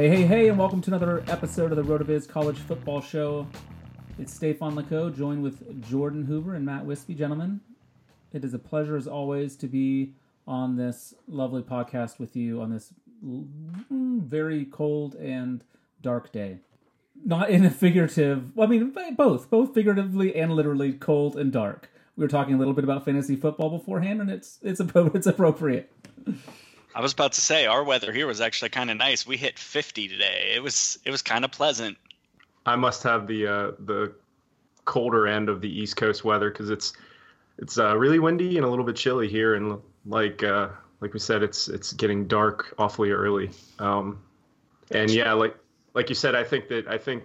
Hey, hey, hey, and welcome to another episode of the RotoViz College Football Show. It's Stefan Leco, joined with Jordan Hoover and Matt Wispy. Gentlemen, it is a pleasure, as always, to be on this lovely podcast with you on this very cold and dark day. Not in a figurative, well, I mean, both, both figuratively and literally cold and dark. We were talking a little bit about fantasy football beforehand, and it's it's it's appropriate. I was about to say our weather here was actually kind of nice. We hit 50 today. It was it was kind of pleasant. I must have the uh, the colder end of the East Coast weather because it's it's uh, really windy and a little bit chilly here, and like uh, like we said, it's it's getting dark awfully early. Um, and yeah, like like you said, I think that I think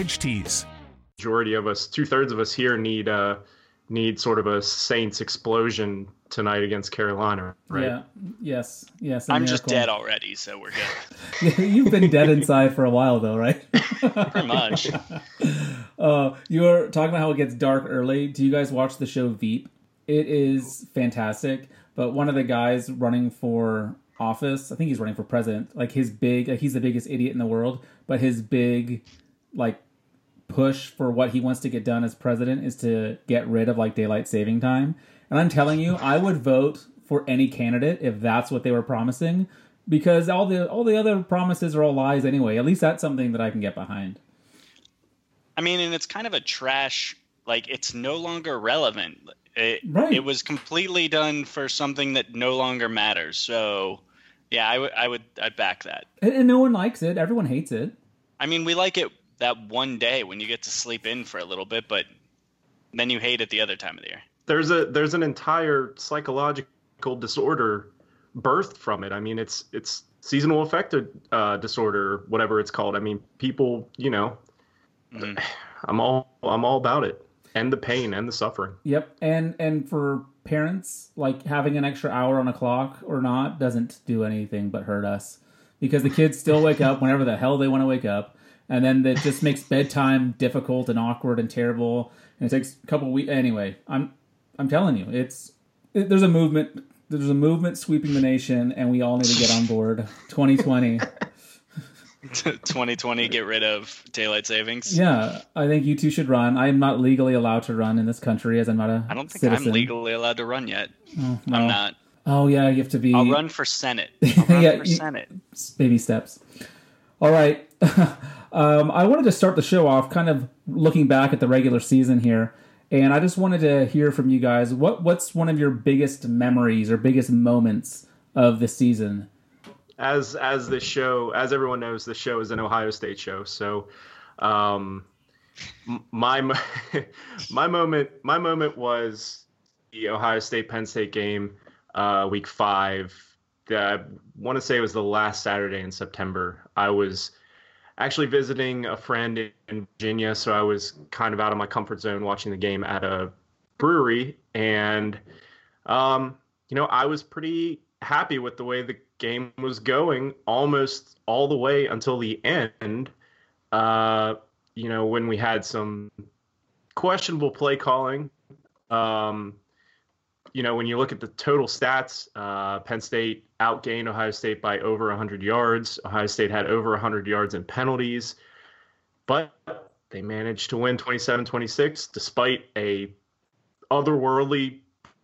tees. Majority of us, two thirds of us here, need uh, need sort of a Saints explosion tonight against Carolina, right? Yeah. Yes. Yes. I'm just dead already, so we're good. You've been dead inside for a while, though, right? Pretty much. Uh, you were talking about how it gets dark early. Do you guys watch the show Veep? It is fantastic. But one of the guys running for office, I think he's running for president. Like his big, like he's the biggest idiot in the world. But his big, like push for what he wants to get done as president is to get rid of like daylight saving time. And I'm telling you, I would vote for any candidate if that's what they were promising because all the all the other promises are all lies anyway. At least that's something that I can get behind. I mean, and it's kind of a trash like it's no longer relevant. It, Right. it was completely done for something that no longer matters. So, yeah, I would I would I'd back that. And, and no one likes it. Everyone hates it. I mean, we like it that one day when you get to sleep in for a little bit, but then you hate it the other time of the year. There's a there's an entire psychological disorder birthed from it. I mean, it's it's seasonal affective uh, disorder, whatever it's called. I mean, people, you know, mm-hmm. I'm all I'm all about it, and the pain and the suffering. Yep, and and for parents, like having an extra hour on a clock or not doesn't do anything but hurt us because the kids still wake up whenever the hell they want to wake up, and then it just makes bedtime difficult and awkward and terrible, and it takes a couple weeks. Anyway, I'm I'm telling you, it's it, there's a movement there's a movement sweeping the nation, and we all need to get on board. 2020. 2020 get rid of daylight savings yeah i think you two should run i'm not legally allowed to run in this country as i'm not a i don't think citizen. i'm legally allowed to run yet oh, no. i'm not oh yeah you have to be i'll run for senate run yeah for you... senate baby steps all right um, i wanted to start the show off kind of looking back at the regular season here and I just wanted to hear from you guys what what's one of your biggest memories or biggest moments of the season? As as the show, as everyone knows, the show is an Ohio State show. So, um, my my moment my moment was the Ohio State Penn State game, uh, week five. I want to say it was the last Saturday in September. I was actually visiting a friend in Virginia, so I was kind of out of my comfort zone watching the game at a brewery, and um, you know I was pretty happy with the way the game was going, almost all the way until the end. Uh, you know when we had some questionable play calling. Um, you know, when you look at the total stats, uh, Penn State outgained Ohio State by over 100 yards. Ohio State had over 100 yards in penalties, but they managed to win 27-26 despite a otherworldly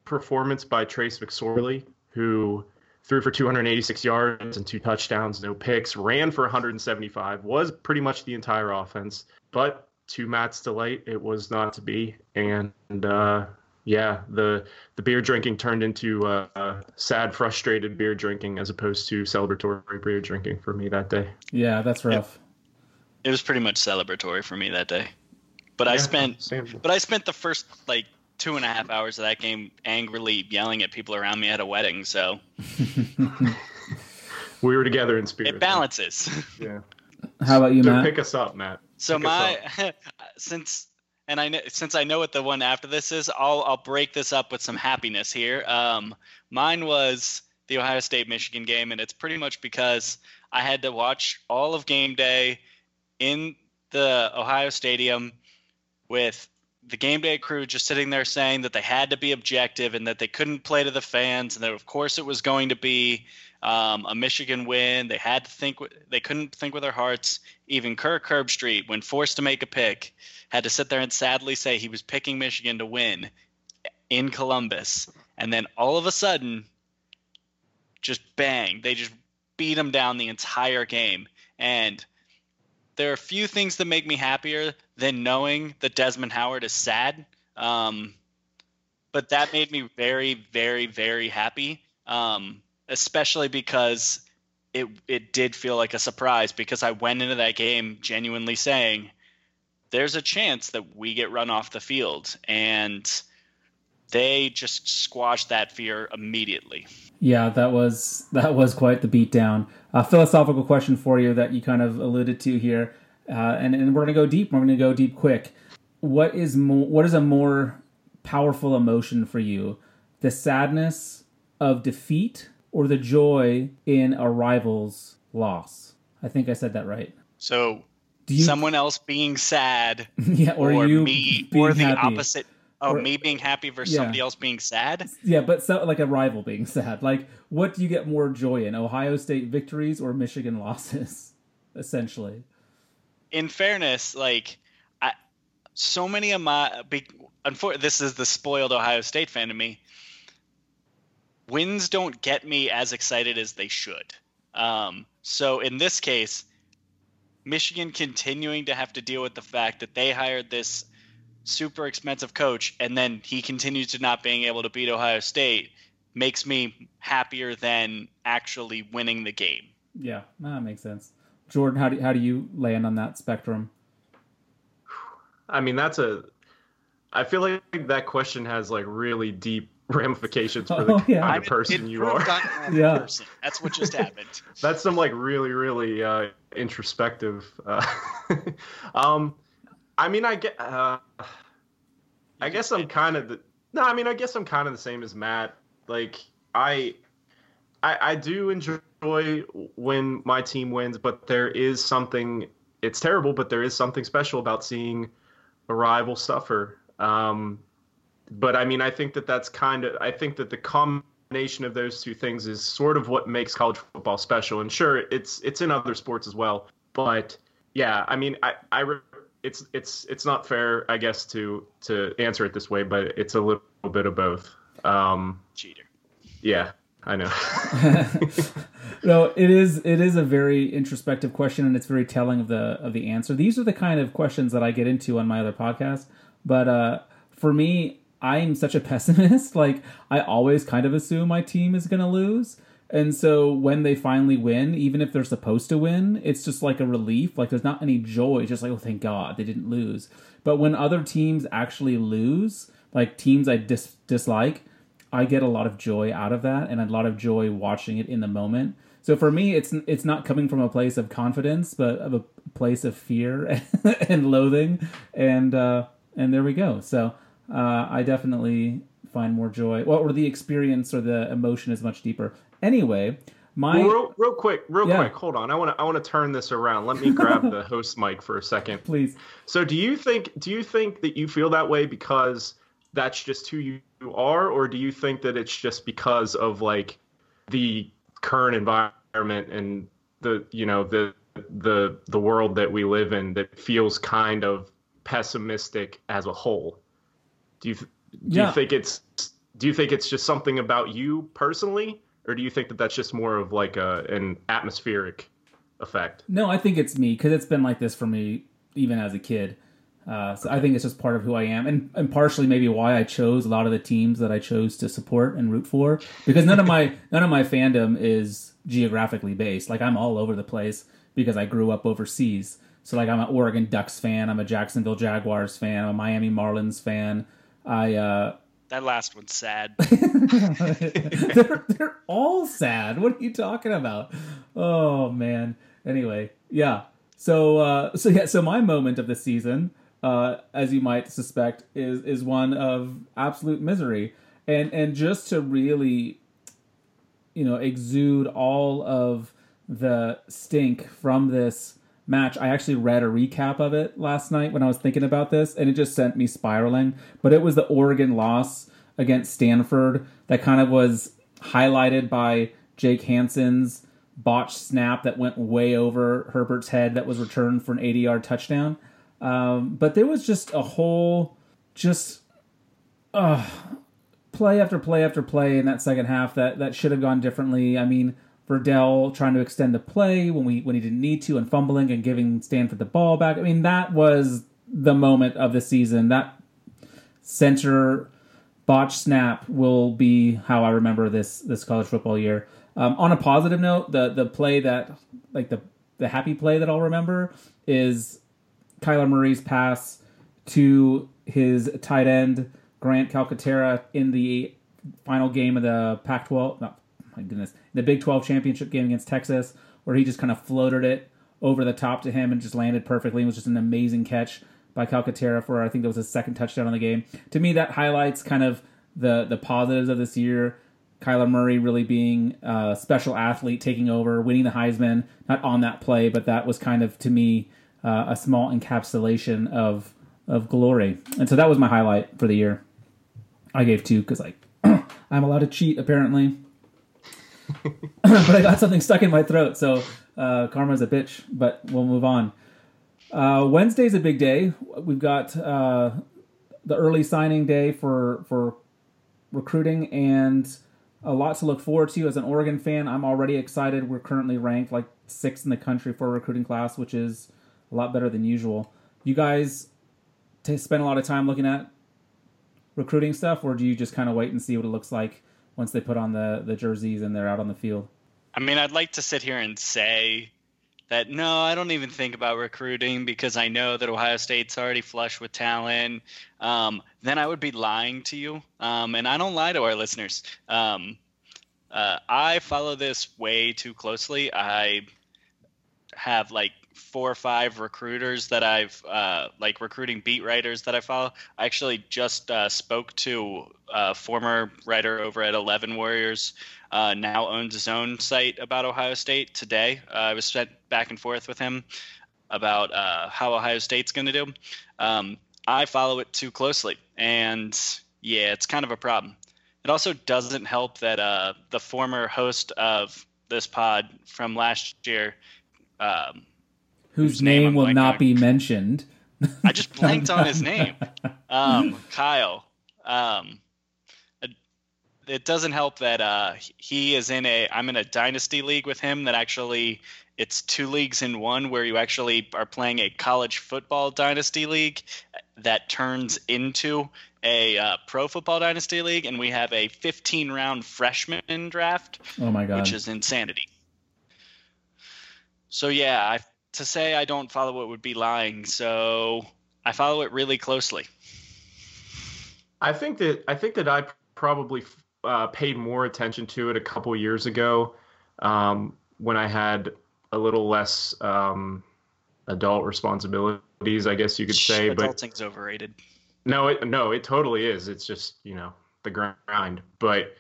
performance by Trace McSorley, who threw for 286 yards and two touchdowns, no picks, ran for 175, was pretty much the entire offense. But to Matt's delight, it was not to be, and uh, yeah, the the beer drinking turned into uh, sad, frustrated beer drinking as opposed to celebratory beer drinking for me that day. Yeah, that's rough. It, it was pretty much celebratory for me that day, but yeah, I spent but I spent the first like two and a half hours of that game angrily yelling at people around me at a wedding. So we were together in spirit. It balances. Yeah. How about you, Matt? Pick us up, Matt. So my since and I know since I know what the one after this is, I'll I'll break this up with some happiness here. Um, mine was the Ohio State Michigan game, and it's pretty much because I had to watch all of game day in the Ohio Stadium with the game day crew just sitting there saying that they had to be objective and that they couldn't play to the fans, and that of course it was going to be um, a Michigan win. They had to think; they couldn't think with their hearts. Even Kirk Herbstreit, when forced to make a pick, had to sit there and sadly say he was picking Michigan to win in Columbus. And then all of a sudden, just bang, they just beat them down the entire game. And there are a few things that make me happier than knowing that Desmond Howard is sad. Um, but that made me very, very, very happy, um, especially because it it did feel like a surprise because I went into that game genuinely saying there's a chance that we get run off the field. And they just squashed that fear immediately. Yeah, that was that was quite the beatdown. A philosophical question for you that you kind of alluded to here, uh, and and we're gonna go deep. We're gonna go deep quick. What is more? What is a more powerful emotion for you? The sadness of defeat or the joy in a rival's loss? I think I said that right. So you, someone else being sad, yeah, or, or you me, or the happy. opposite. Oh, or, me being happy versus yeah. somebody else being sad. Yeah, but so like a rival being sad. Like, what do you get more joy in? Ohio State victories or Michigan losses? Essentially. In fairness, like, I, so many of my, unfortunately, this is the spoiled Ohio State fan in me. Wins don't get me as excited as they should. Um, so in this case, Michigan continuing to have to deal with the fact that they hired this super expensive coach and then he continues to not being able to beat Ohio State makes me happier than actually winning the game. Yeah, that makes sense. Jordan, how do how do you land on that spectrum? I mean, that's a I feel like that question has like really deep ramifications for the Oh, yeah. kind of person you are. Yeah. person. That's what just happened. That's some like really, really uh, introspective. Uh, um, I mean, I get. Uh, I guess I'm kind of the. No, I mean, I guess I'm kind of the same as Matt. Like, I, I, I do enjoy when my team wins, but there is something. It's terrible, but there is something special about seeing a rival suffer. Um, but I mean, I think that that's kind of. I think that the combination of those two things is sort of what makes college football special. And sure, it's it's in other sports as well. But yeah, I mean, I I re- it's it's it's not fair, I guess, to to answer it this way, but it's a little bit of both. Um, Cheater. yeah, I know. no, it is it is a very introspective question, and it's very telling of the of the answer. These are the kind of questions that I get into on my other podcast. But uh, for me, I'm such a pessimist. Like I always kind of assume my team is going to lose. And so when they finally win, even if they're supposed to win, it's just like a relief. Like there's not any joy. It's just like, oh, thank God they didn't lose. But when other teams actually lose, like teams I dis- dislike, I get a lot of joy out of that and a lot of joy watching it in the moment. So for me, it's it's not coming from a place of confidence, but of a place of fear and loathing, and uh, and there we go. So uh, I definitely find more joy. Well, or the experience or the emotion is much deeper. Anyway, my Well, real, real quick, real Yeah. quick, hold on. I want to I want to turn this around. Let me grab the host mic for a second. please. So do you think do you think that you feel that way because that's just who you are or do you think that it's just because of like the current environment and the you know the the the world that we live in that feels kind of pessimistic as a whole? Do you do Yeah. you think it's do you think it's just something about you personally or do you think that that's just more of like a an atmospheric effect? No, I think it's me because it's been like this for me even as a kid. Uh, so I think it's just part of who I am, and and partially maybe why I chose a lot of the teams that I chose to support and root for. Because none of my none of my fandom is geographically based. Like I'm all over the place because I grew up overseas. So like I'm an Oregon Ducks fan, I'm a Jacksonville Jaguars fan, I'm a Miami Marlins fan. I uh, That last one's sad. they're they're all sad. What are you talking about? Oh man. Anyway, yeah. So uh so yeah, so my moment of the season, uh, as you might suspect, is is one of absolute misery. And and just to really you know, exude all of the stink from this match. I actually read a recap of it last night when I was thinking about this, and it just sent me spiraling. But it was the Oregon loss against Stanford that kind of was highlighted by Jake Hanson's botched snap that went way over Herbert's head that was returned for an 80 yard touchdown. Um, but there was just a whole, just uh, play after play after play in that second half that that should have gone differently. I mean, Verdell trying to extend the play when we when he didn't need to and fumbling and giving Stanford the ball back. I mean, that was the moment of the season. That center botch snap will be how I remember this this college football year. Um, on a positive note, the the play that like the the happy play that I'll remember is Kyler Murray's pass to his tight end Grant Calcaterra in the final game of the Pac-12. Not my goodness, the Big 12 championship game against Texas, where he just kind of floated it over the top to him and just landed perfectly. It was just an amazing catch by Calcaterra for I think that was his second touchdown on the game. To me, that highlights kind of the the positives of this year. Kyler Murray really being a special athlete, taking over, winning the Heisman. Not on that play, but that was kind of to me uh, a small encapsulation of of glory. And so that was my highlight for the year. I gave two because like I'm allowed to cheat apparently, but I got something stuck in my throat, so uh, karma's a bitch. But we'll move on. Uh, Wednesday's a big day. We've got uh, the early signing day for for recruiting and a lot to look forward to. As an Oregon fan, I'm already excited. We're currently ranked like sixth in the country for recruiting class, which is a lot better than usual. You guys t- spend a lot of time looking at recruiting stuff, or do you just kind of wait and see what it looks like once they put on the the jerseys and they're out on the field? I mean, I'd like to sit here and say that no, I don't even think about recruiting because I know that Ohio State's already flush with talent, um, then I would be lying to you. Um, and I don't lie to our listeners. Um, uh, I follow this way too closely. I have like four or five recruiters that I've uh, like recruiting beat writers that I follow. I actually just uh, spoke to a former writer over at Eleven Warriors, uh, now owns his own site about Ohio State today. Uh, I was sent back and forth with him about uh, how Ohio State's going to do. Um, I follow it too closely, and yeah, it's kind of a problem. It also doesn't help that uh, the former host of this pod from last year. Um, whose name, name will not on. be mentioned. I just blanked on his name. Um, Kyle. Um, it doesn't help that uh, he is in a. I'm in a dynasty league with him. That actually, it's two leagues in one, where you actually are playing a college football dynasty league that turns into a uh, pro football dynasty league, and we have a 15 round freshman draft. Oh my god, which is insanity. So yeah, I to say I don't follow it would be lying. So I follow it really closely. I think that I think that I probably uh, paid more attention to it a couple years ago um, when I had a little less um, adult responsibilities, I guess you could say. Adulting's but overrated. No, it, no, it totally is. It's just you know the grind. But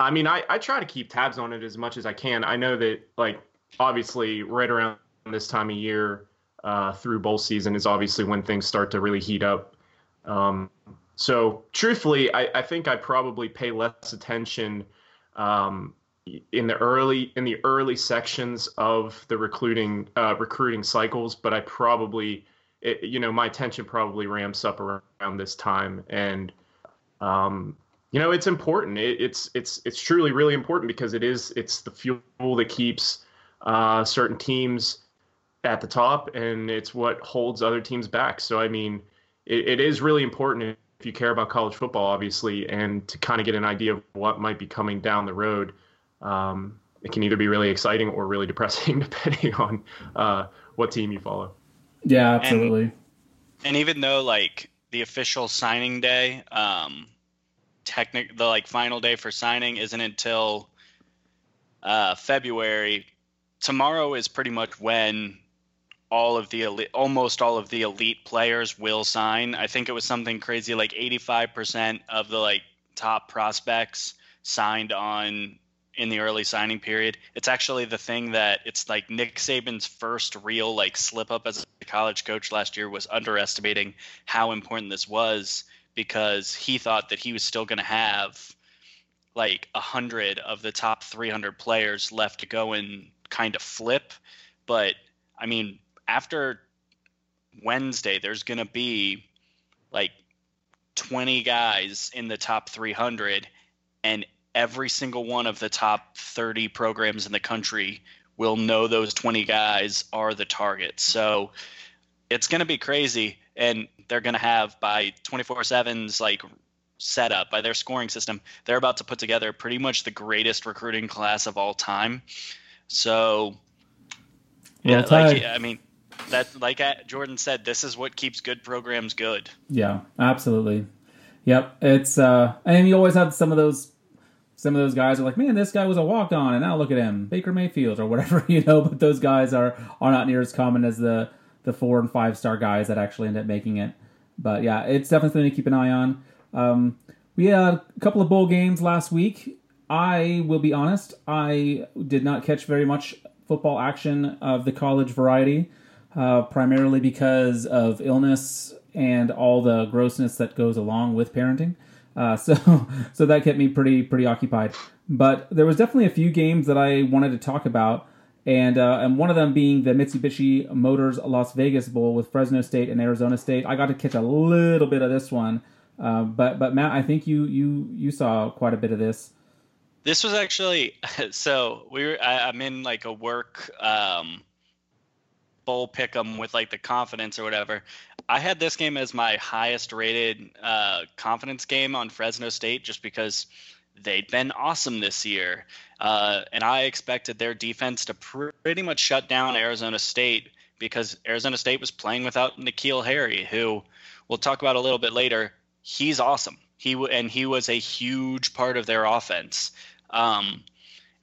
I mean, I, I try to keep tabs on it as much as I can. I know that like obviously right around this time of year uh, through bowl season is obviously when things start to really heat up. Um, so truthfully, I, I, think I probably pay less attention um, in the early in the early sections of the recruiting uh, recruiting cycles, but I probably it, you know my attention probably ramps up around this time and um, you know it's important it, it's it's it's truly really important because it is it's the fuel that keeps uh, certain teams at the top, and it's what holds other teams back. So I mean, it, it is really important if you care about college football, obviously, and to kind of get an idea of what might be coming down the road. Um, it can either be really exciting or really depressing, depending on uh, what team you follow. Yeah, absolutely. And, and, even though like the official signing day, um, technic the like final day for signing isn't until uh, February. Tomorrow is pretty much when all of the elite, almost all of the elite players will sign. I think it was something crazy like 85% of the like top prospects signed on in the early signing period. It's actually the thing that it's like Nick Saban's first real like slip up as a college coach last year was underestimating how important this was because he thought that he was still going to have like a hundred of the top 300 players left to go and kind of flip. But I mean, after Wednesday, there's going to be like 20 guys in the top 300, and every single one of the top 30 programs in the country will know those 20 guys are the targets. So it's going to be crazy, and they're going to have by 24 7's like setup by their scoring system, they're about to put together pretty much the greatest recruiting class of all time. So, yeah, like, I mean, that like Jordan said, this is what keeps good programs good. Yeah, absolutely. Yep, it's uh, and you always have some of those some of those guys are like, man, this guy was a walk on, and now look at him, Baker Mayfield or whatever, you know. But those guys are are not near as common as the the four and five star guys that actually end up making it. But yeah, it's definitely something to keep an eye on. Um, we had a couple of bowl games last week. I will be honest, I did not catch very much football action of the college variety uh, primarily because of illness and all the grossness that goes along with parenting. Uh, so, so that kept me pretty pretty occupied. But there was definitely a few games that I wanted to talk about, and uh, and one of them being the Mitsubishi Motors Las Vegas Bowl with Fresno State and Arizona State. I got to catch a little bit of this one, uh, but but Matt, I think you you you saw quite a bit of this. This was actually so we were. I, am in like a work. Um, bowl pick them with like the confidence or whatever. I had this game as my highest rated uh, confidence game on Fresno State just because they'd been awesome this year. Uh, and I expected their defense to pretty much shut down Arizona State because Arizona State was playing without N'Keal Harry, who we'll talk about a little bit later. He's awesome. He and he was a huge part of their offense. Um,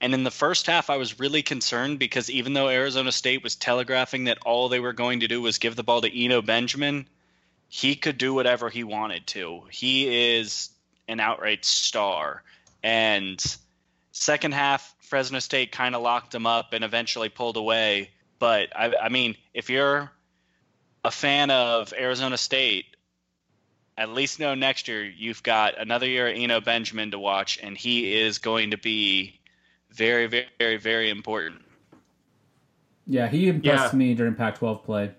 and in the first half, I was really concerned because even though Arizona State was telegraphing that all they were going to do was give the ball to Eno Benjamin, he could do whatever he wanted to. He is an outright star. And second half, Fresno State kind of locked him up and eventually pulled away. But I, I mean, if you're a fan of Arizona State, at least know next year you've got another year of Eno Benjamin to watch, and he is going to be very, very, very, very important. Yeah, he impressed yeah. me during Pac-12 play.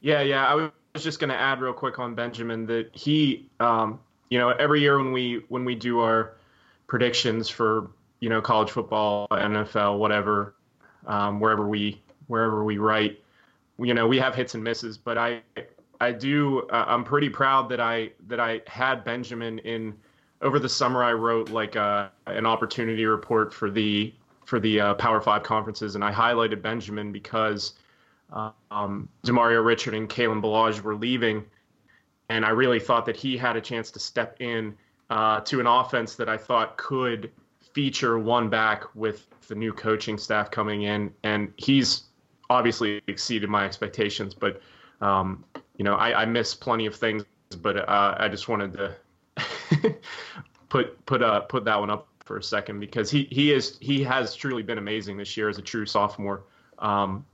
Yeah, yeah. I was just going to add real quick on Benjamin that he, um, you know, every year when we when we do our predictions for you know college football, NFL, whatever, um, wherever we wherever we write, you know, we have hits and misses. But I I do uh, I'm pretty proud that I that I had Benjamin in over the summer. I wrote like uh, an opportunity report for the for the uh, Power Five conferences, and I highlighted Benjamin because um, Demario Richard and Kalen Ballage were leaving, and I really thought that he had a chance to step in uh, to an offense that I thought could feature one back with the new coaching staff coming in, and he's obviously exceeded my expectations. But um, you know, I, I miss plenty of things, but uh, I just wanted to put put uh, put that one up for a second because he he is he has truly been amazing this year as a true sophomore. Um,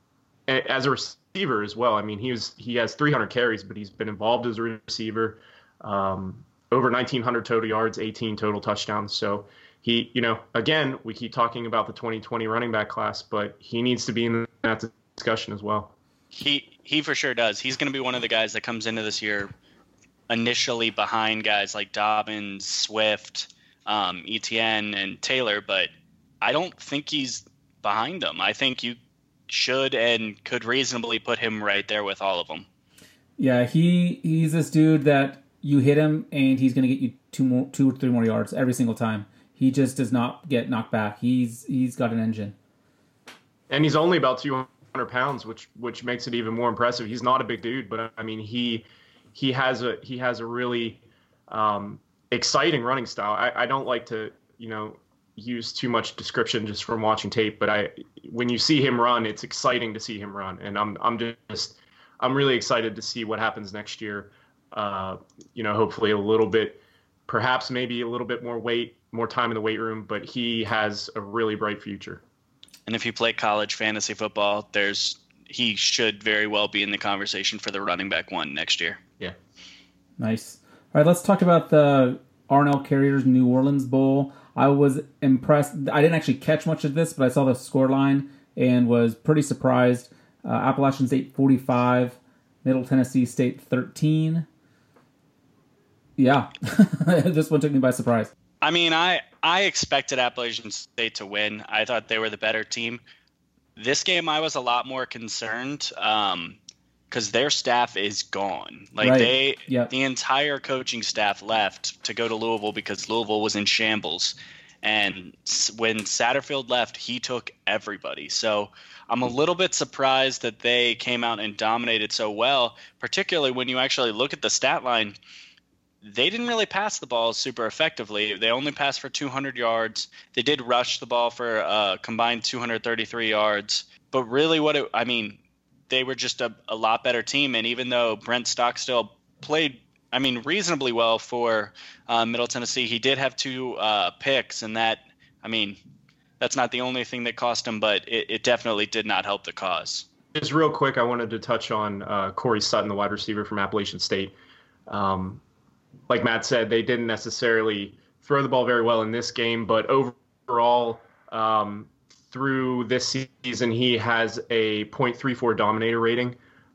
as a receiver as well. I mean, he was he has 300 carries, but he's been involved as a receiver. Um, over 1,900 total yards, 18 total touchdowns. So he, you know, again, we keep talking about the 2020 running back class, but he needs to be in that discussion as well. He he for sure does. He's going to be one of the guys that comes into this year initially behind guys like Dobbins, Swift, um, Etienne, and Taylor, but I don't think he's behind them. I think you should and could reasonably put him right there with all of them. Yeah, he he's this dude that you hit him and he's going to get you two more, two or three more yards every single time. He just does not get knocked back. He's he's got an engine, and he's only about two hundred pounds, which which makes it even more impressive. He's not a big dude, but I mean he he has a he has a really um, exciting running style. I, I don't like to you know use too much description just from watching tape, but I when you see him run, it's exciting to see him run, and I'm I'm just I'm really excited to see what happens next year. Uh, you know, hopefully a little bit, perhaps maybe a little bit more weight, more time in the weight room, but he has a really bright future. And if you play college fantasy football, there's he should very well be in the conversation for the running back one next year. Yeah. Nice. All right, let's talk about the R+L Carriers New Orleans Bowl. I was impressed. I didn't actually catch much of this, but I saw the score line and was pretty surprised. Uh, Appalachian State 45, Middle Tennessee State 13. Yeah, this one took me by surprise. I mean, I I expected Appalachian State to win. I thought they were the better team. This game, I was a lot more concerned. Um, because their staff is gone. Like right. they, yep. the entire coaching staff left to go to Louisville because Louisville was in shambles. And when Satterfield left, he took everybody. So I'm a little bit surprised that they came out and dominated so well, particularly when you actually look at the stat line. They didn't really pass the ball super effectively. They only passed for 200 yards. They did rush the ball for a uh, combined 233 yards. But really, what it, I mean, they were just a, a lot better team. And even though Brent Stockstill played, I mean, reasonably well for uh, Middle Tennessee, he did have two uh, picks, and that, I mean, that's not the only thing that cost him, but it, it definitely did not help the cause. Just real quick, I wanted to touch on uh, Corey Sutton, the wide receiver from Appalachian State. Um, like Matt said, they didn't necessarily throw the ball very well in this game, but overall, um, through this season, he has a .34 dominator rating,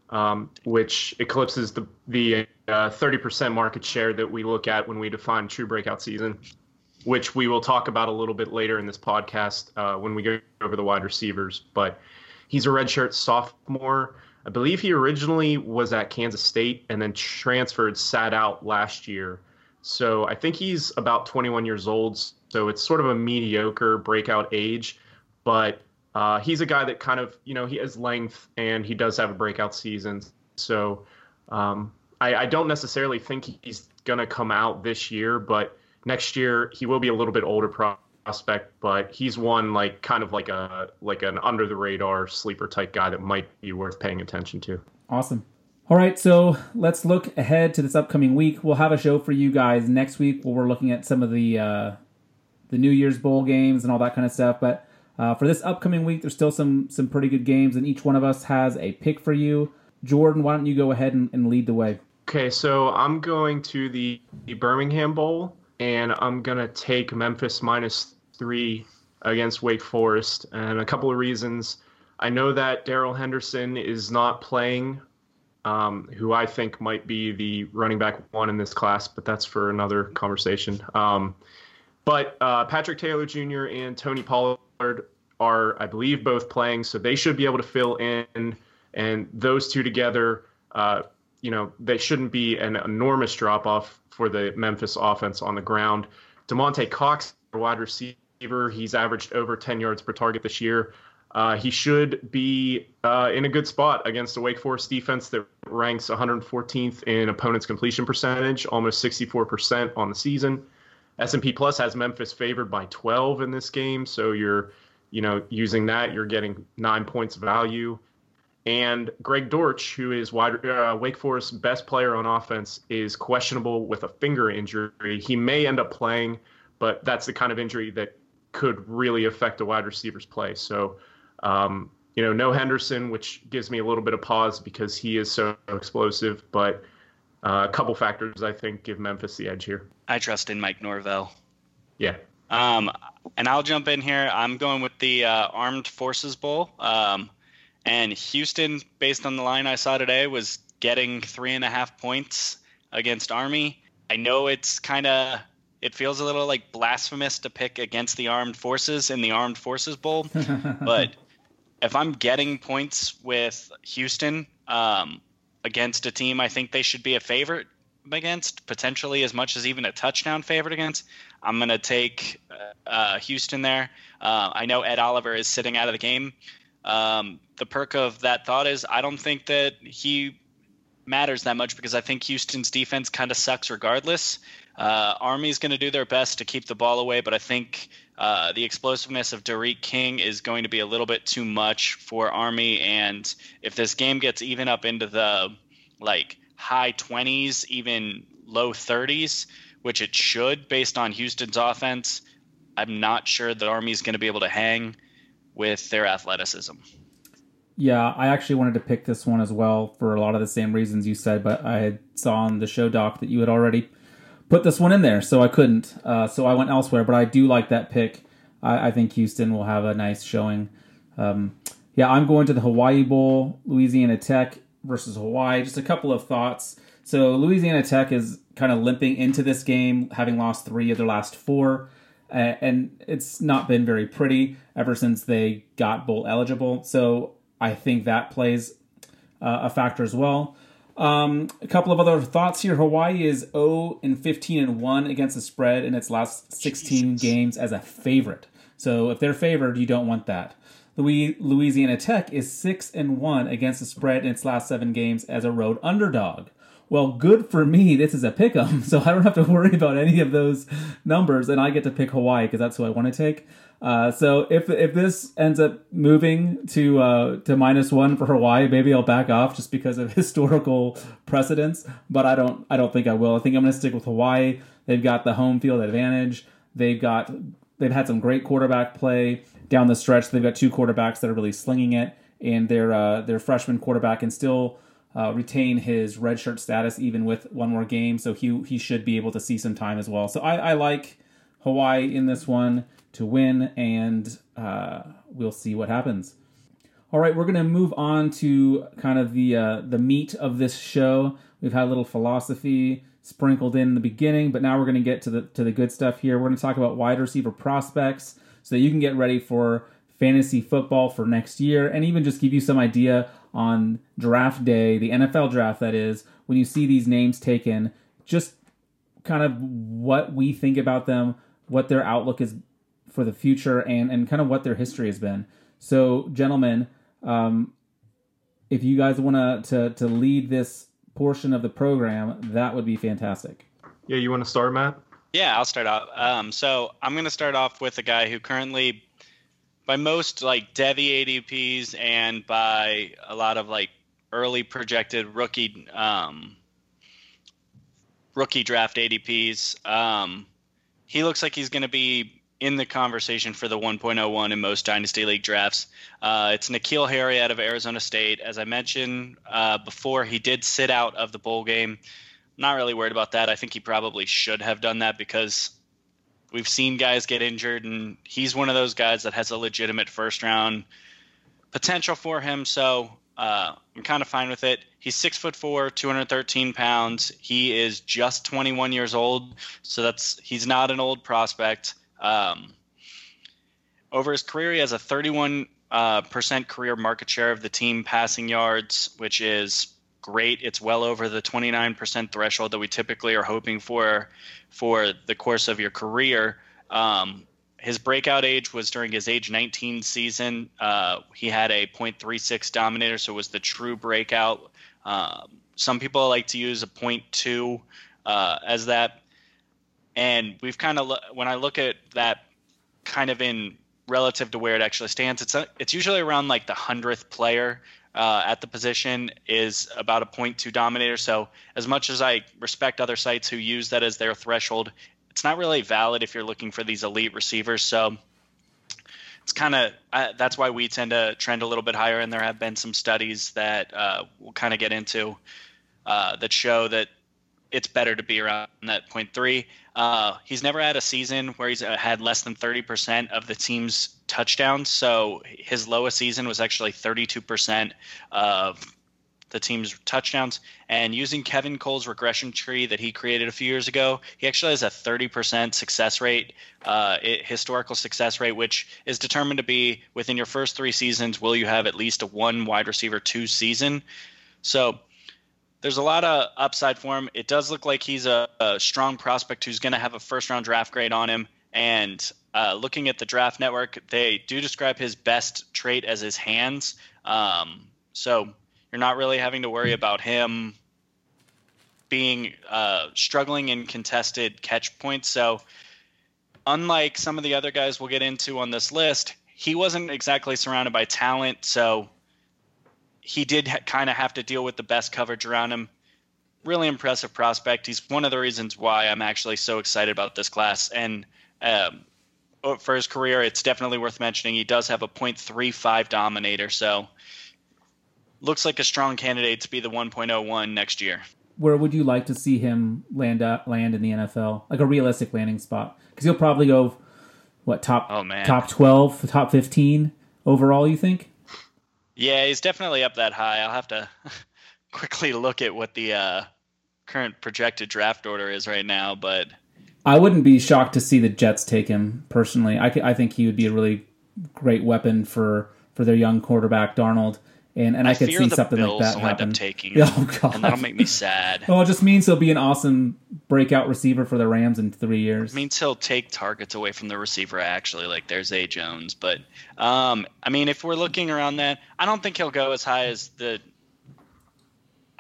um, which eclipses the the uh, 30% market share that we look at when we define true breakout season, which we will talk about a little bit later in this podcast uh, when we go over the wide receivers. But he's a redshirt sophomore. I believe he originally was at Kansas State and then transferred, sat out last year. So I think he's about 21 years old. so it's sort of a mediocre breakout age, but uh, he's a guy that kind of you know he has length and he does have a breakout season. So um, I, I don't necessarily think he's gonna come out this year, but next year he will be a little bit older prospect, but he's one like kind of like a like an under the radar sleeper type guy that might be worth paying attention to. Awesome. All right, so let's look ahead to this upcoming week. We'll have a show for you guys next week where we're looking at some of the uh, the New Year's Bowl games and all that kind of stuff. But uh, for this upcoming week, there's still some some pretty good games, and each one of us has a pick for you. Jordan, why don't you go ahead and, and lead the way? Okay, so I'm going to the, the Birmingham Bowl, and I'm gonna take Memphis minus three against Wake Forest, and a couple of reasons. I know that Darrell Henderson is not playing, um, who I think might be the running back one in this class, but that's for another conversation. Um, but uh, Patrick Taylor Jr. and Tony Pollard are, I believe, both playing, so they should be able to fill in. And those two together, uh, you know, they shouldn't be an enormous drop off for the Memphis offense on the ground. Damonte Cox, wide receiver, he's averaged over 10 yards per target this year. Uh, he should be uh, in a good spot against a Wake Forest defense that ranks 114th in opponent's completion percentage, almost 64% on the season. S&P Plus has Memphis favored by 12 in this game, so you're, you know, using that, you're getting nine points value. And Greg Dortch, who is wide, uh, Wake Forest's best player on offense, is questionable with a finger injury. He may end up playing, but that's the kind of injury that could really affect a wide receiver's play. So, um, you know, no Henderson, which gives me a little bit of pause because he is so explosive. But uh, a couple factors I think give Memphis the edge here. I trust in Mike Norvell. Yeah. Um, and I'll jump in here. I'm going with the uh, Armed Forces Bowl. Um, and Houston, based on the line I saw today, was getting three and a half points against Army. I know it's kind of it feels a little like blasphemous to pick against the armed forces in the armed forces bowl but if i'm getting points with houston um, against a team i think they should be a favorite against potentially as much as even a touchdown favorite against i'm going to take uh, uh, houston there. Uh, i know ed oliver is sitting out of the game. Um, the perk of that thought is i don't think that he matters that much because i think houston's defense kind of sucks regardless. Uh, Army's going to do their best to keep the ball away, but I think uh, the explosiveness of D'Eriq King is going to be a little bit too much for Army. And if this game gets even up into the like high 20s, even low 30s, which it should based on Houston's offense, I'm not sure that Army's going to be able to hang with their athleticism. Yeah, I actually wanted to pick this one as well for a lot of the same reasons you said, but I saw on the show doc that you had already put this one in there, so I couldn't. Uh, so I went elsewhere, but I do like that pick. I, I think Houston will have a nice showing. Um, yeah, I'm going to the Hawaii Bowl, Louisiana Tech versus Hawaii. Just a couple of thoughts. So Louisiana Tech is kind of limping into this game, having lost three of their last four, uh, and it's not been very pretty ever since they got bowl eligible. So I think that plays uh, a factor as well. Um, a couple of other thoughts here. Hawaii is 0 and 15 and 1 against the spread in its last 16 Jesus. games as a favorite. So if they're favored, you don't want that. Louisiana Tech is 6 and 1 against the spread in its last 7 games as a road underdog. Well, good for me. This is a pick 'em, so I don't have to worry about any of those numbers, and I get to pick Hawaii because that's who I want to take. Uh, so if if this ends up moving to uh, to minus one for Hawaii, maybe I'll back off just because of historical precedents. But I don't I don't think I will. I think I'm going to stick with Hawaii. They've got the home field advantage. They've got they've had some great quarterback play down the stretch. They've got two quarterbacks that are really slinging it, and their uh, their freshman quarterback can still. Uh, retain his redshirt status even with one more game, so he he should be able to see some time as well. So I, I like Hawaii in this one to win, and uh, we'll see what happens. All right, we're to move on to kind of the uh, the meat of this show. We've had a little philosophy sprinkled in the beginning, but now we're to get to the to the good stuff here. We're to talk about wide receiver prospects so that you can get ready for fantasy football for next year, and even just give you some idea on draft day, the NFL draft that is, when you see these names taken, just kind of what we think about them, what their outlook is for the future and and kind of what their history has been. So, gentlemen, um, if you guys want to to lead this portion of the program, that would be fantastic. Yeah, you want to start, Matt? Yeah, I'll start off. Um, so I'm going to start off with a guy who currently, by most like Devi ADPs and by a lot of like early projected rookie um, rookie draft ADPs, um, he looks like he's going to be in the conversation for the 1.01 in most dynasty league drafts. Uh, it's N'Keal Harry out of Arizona State. As I mentioned uh, before, he did sit out of the bowl game not really worried about that. I think he probably should have done that because we've seen guys get injured, and he's one of those guys that has a legitimate first round potential for him. So uh, I'm kind of fine with it. He's six foot four, 213 pounds. He is just 21 years old, so that's he's not an old prospect. Um, over his career, he has a 31 uh, percent career market share of the team passing yards, which is great. It's well over the 29% threshold that we typically are hoping for for the course of your career. Um, his breakout age was during his age 19 season. Uh, he had a .36 dominator, so it was the true breakout. Um, some people like to use a .2 uh, as that, and we've kind of when I look at that kind of in relative to where it actually stands, it's a, it's usually around like the hundredth player uh, at the position is about a 0.2 dominator. So, as much as I respect other sites who use that as their threshold, it's not really valid if you're looking for these elite receivers. So, it's kind of uh, that's why we tend to trend a little bit higher. And there have been some studies that uh, we'll kind of get into uh, that show that it's better to be around that 0.3. Uh, he's never had a season where he's uh, had less than 30% of the team's touchdowns. So his lowest season was actually 32% of the team's touchdowns. And using Kevin Cole's regression tree that he created a few years ago, he actually has a 30% success rate, uh, historical success rate, which is determined to be within your first three seasons, will you have at least a one wide receiver two season? So there's a lot of upside for him. It does look like he's a, a strong prospect who's going to have a first round draft grade on him. And uh, looking at the draft network, they do describe his best trait as his hands. Um, so you're not really having to worry about him being uh, struggling in contested catch points. So unlike some of the other guys we'll get into on this list, he wasn't exactly surrounded by talent. So he did ha- kind of have to deal with the best coverage around him. Really impressive prospect. He's one of the reasons why I'm actually so excited about this class. And um, for his career, it's definitely worth mentioning. He does have a .35 dominator, so looks like a strong candidate to be the 1.01 next year. Where would you like to see him land uh, land in the NFL? Like a realistic landing spot? Because he'll probably go what top oh, man. top 12, top 15 overall, you think? Yeah, he's definitely up that high. I'll have to quickly look at what the uh, current projected draft order is right now, but I wouldn't be shocked to see the Jets take him personally. I, I think he would be a really great weapon for for their young quarterback Darnold. And, and I, I could see something Bills like that happen. taking him, oh god, and that'll make me sad. well, it just means he'll be an awesome breakout receiver for the Rams in three years. It means he'll take targets away from the receiver. Actually, like there's A Jones, but um, I mean, if we're looking around that, I don't think he'll go as high as the.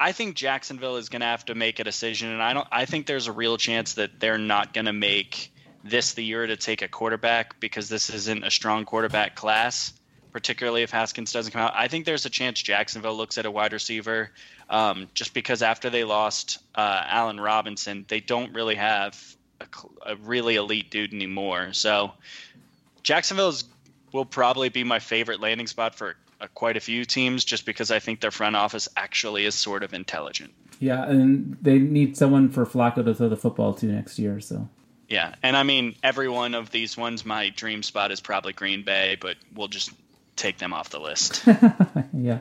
I think Jacksonville is going to have to make a decision, and I don't. I think there's a real chance that they're not going to make this the year to take a quarterback because this isn't a strong quarterback class particularly if Haskins doesn't come out. I think there's a chance Jacksonville looks at a wide receiver um, just because after they lost uh, Allen Robinson, they don't really have a, a really elite dude anymore. So Jacksonville's will probably be my favorite landing spot for uh, quite a few teams just because I think their front office actually is sort of intelligent. Yeah, and they need someone for Flacco to throw the football to next year. So yeah, and I mean every one of these ones, my dream spot is probably Green Bay, but we'll just take them off the list. yeah.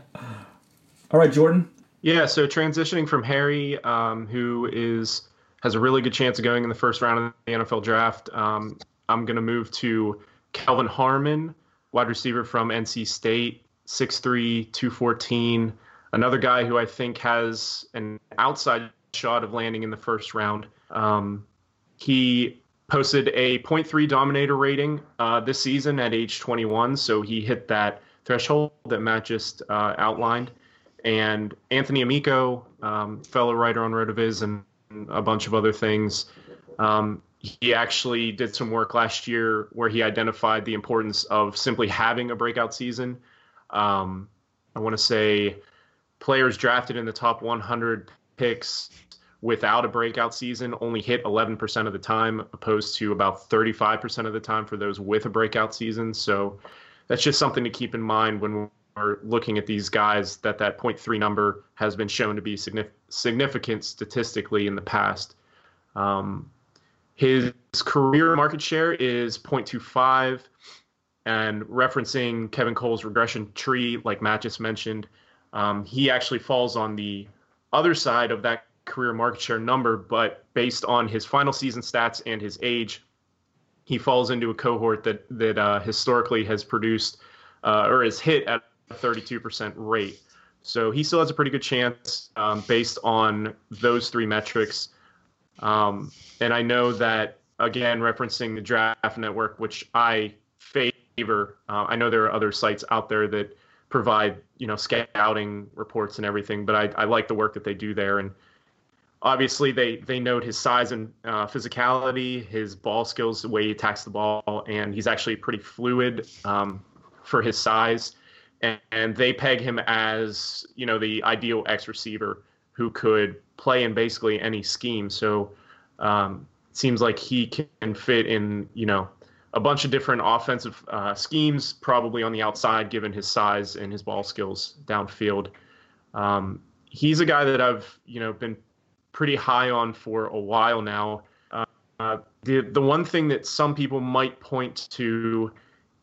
All right, Jordan. Yeah. So transitioning from Harry, um, who is has a really good chance of going in the first round of the NFL draft, um, I'm going to move to Kelvin Harmon, wide receiver from NC State, 6'3", 214. Another guy who I think has an outside shot of landing in the first round. Um, he posted a 0.3 dominator rating uh, this season at age 21, so he hit that threshold that Matt just uh, outlined. And Anthony Amico, um, fellow writer on Rotoviz and a bunch of other things, um, he actually did some work last year where he identified the importance of simply having a breakout season. Um, I want to say players drafted in the top 100 picks without a breakout season only hit 11% of the time, opposed to about 35% of the time for those with a breakout season. So that's just something to keep in mind when we're looking at these guys that that 0.3 number has been shown to be significant statistically in the past. Um, his career market share is 0.25. And referencing Kevin Cole's regression tree, like Matt just mentioned, um, he actually falls on the other side of that career market share number, but based on his final season stats and his age, he falls into a cohort that that uh, historically has produced uh, or has hit at a 32% rate. So he still has a pretty good chance um, based on those three metrics. Um, and I know that again, referencing the Draft Network, which I favor. Uh, I know there are other sites out there that provide you know scouting reports and everything, but I, I like the work that they do there and obviously they they note his size and uh, physicality, his ball skills, the way he attacks the ball, and he's actually pretty fluid um, for his size. And, and, they peg him as you know the ideal X receiver who could play in basically any scheme. So um, seems like he can fit in you know a bunch of different offensive uh, schemes, probably on the outside, given his size and his ball skills downfield. Um, he's a guy that I've you know been pretty high on for a while now. Uh, the the one thing that some people might point to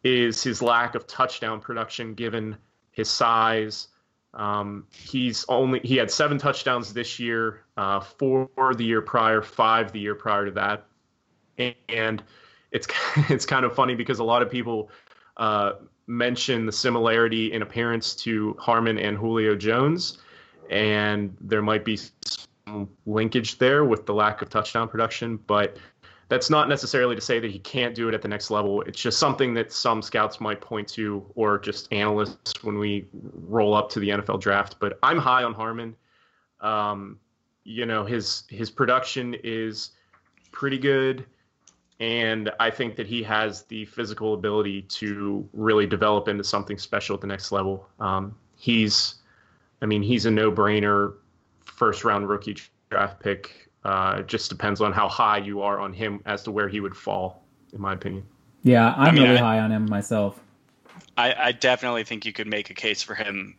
is his lack of touchdown production, given his size. Um, he's only he had seven touchdowns this year, uh, four the year prior, five the year prior to that, and it's it's kind of funny because a lot of people uh, mention the similarity in appearance to Harmon and Julio Jones, and there might be some linkage there with the lack of touchdown production, but that's not necessarily to say that he can't do it at the next level. It's just something that some scouts might point to or just analysts when we roll up to the NFL draft. But I'm high on Harmon. Um, you know, his his production is pretty good. And I think that he has the physical ability to really develop into something special at the next level. Um, he's, I mean, he's a no brainer first round rookie draft pick. Uh, it just depends on how high you are on him as to where he would fall, in my opinion. Yeah, I'm I mean, really I, high on him myself. I, I definitely think you could make a case for him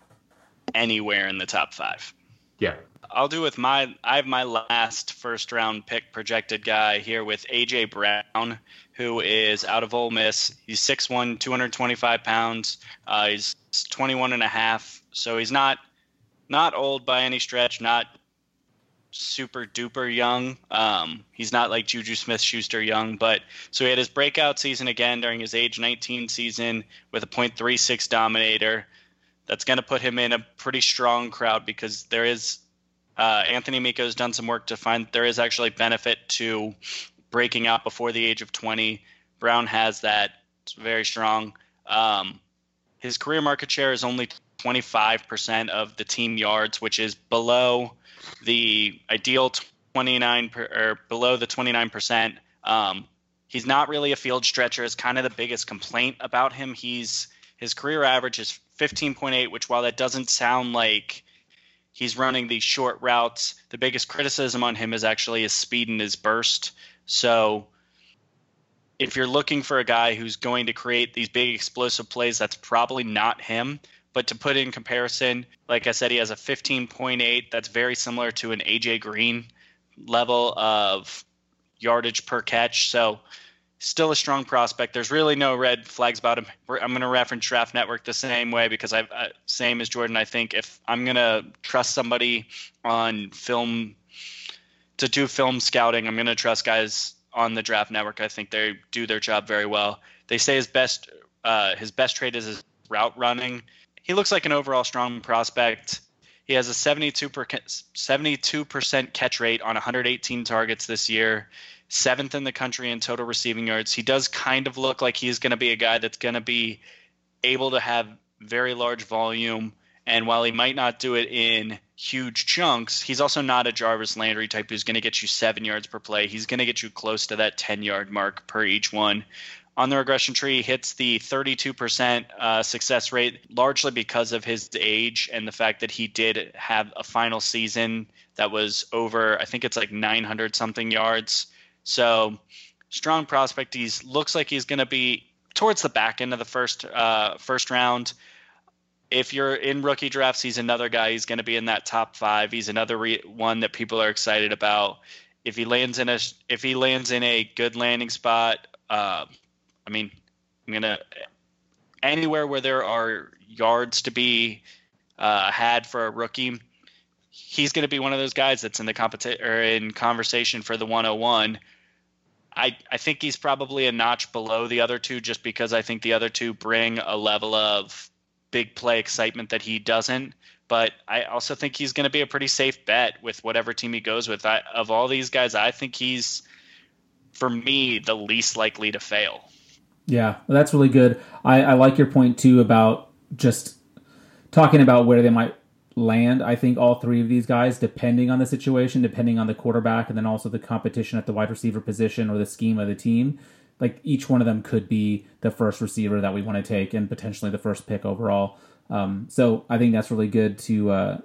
anywhere in the top five. Yeah. I'll do with my I have my last first round pick projected guy here with AJ Brown, who is out of Ole Miss. He's 6'1", 225 pounds. Uh, he's 21 and a half, so he's not not old by any stretch, not super duper young. Um, he's not like Juju Smith Schuster young, but so he had his breakout season again during his age 19 season with a .36 dominator. That's going to put him in a pretty strong crowd because there is uh, Anthony has done some work to find there is actually benefit to breaking out before the age of 20. Brown has that. Very strong. Um, his career market share is only 25% of the team yards, which is below the ideal 29 per, or below the 29%. Um, he's not really a field stretcher. Is kind of the biggest complaint about him. He's his career average is 15.8, which while that doesn't sound like he's running these short routes, the biggest criticism on him is actually his speed and his burst. So if you're looking for a guy who's going to create these big explosive plays, that's probably not him. But to put in comparison, like I said, he has a 15.8. That's very similar to an AJ Green level of yardage per catch. So still a strong prospect. There's really no red flags about him. I'm going to reference Draft Network the same way because I uh, same as Jordan. I think if I'm going to trust somebody on film to do film scouting, I'm going to trust guys on the Draft Network. I think they do their job very well. They say his best uh, his best trait is his route running he looks like an overall strong prospect. He has a 72 per, 72% catch rate on 118 targets this year. Seventh in the country in total receiving yards. He does kind of look like he's going to be a guy that's going to be able to have very large volume. And while he might not do it in huge chunks, he's also not a Jarvis Landry type who's going to get you seven yards per play. He's going to get you close to that 10 yard mark per each one. On the regression tree, hits the 32% uh, success rate largely because of his age and the fact that he did have a final season that was over, I think it's like 900 something yards. So strong prospect. He looks like he's going to be towards the back end of the first uh, first round. If you're in rookie drafts, he's another guy. He's going to be in that top five. He's another re- one that people are excited about. If he lands in a if he lands in a good landing spot, uh, I mean, I'm gonna anywhere where there are yards to be uh, had for a rookie. He's going to be one of those guys that's in the competition or in conversation for the 101 I, I think he's probably a notch below the other two just because I think the other two bring a level of big play excitement that he doesn't. But I also think he's going to be a pretty safe bet with whatever team he goes with. I, of all these guys, I think he's, for me, the least likely to fail. Yeah, that's really good. I, I like your point too about just talking about where they might land. I think all three of these guys, depending on the situation, depending on the quarterback, and then also the competition at the wide receiver position or the scheme of the team, like each one of them could be the first receiver that we want to take and potentially the first pick overall. Um, so I think that's really good to uh,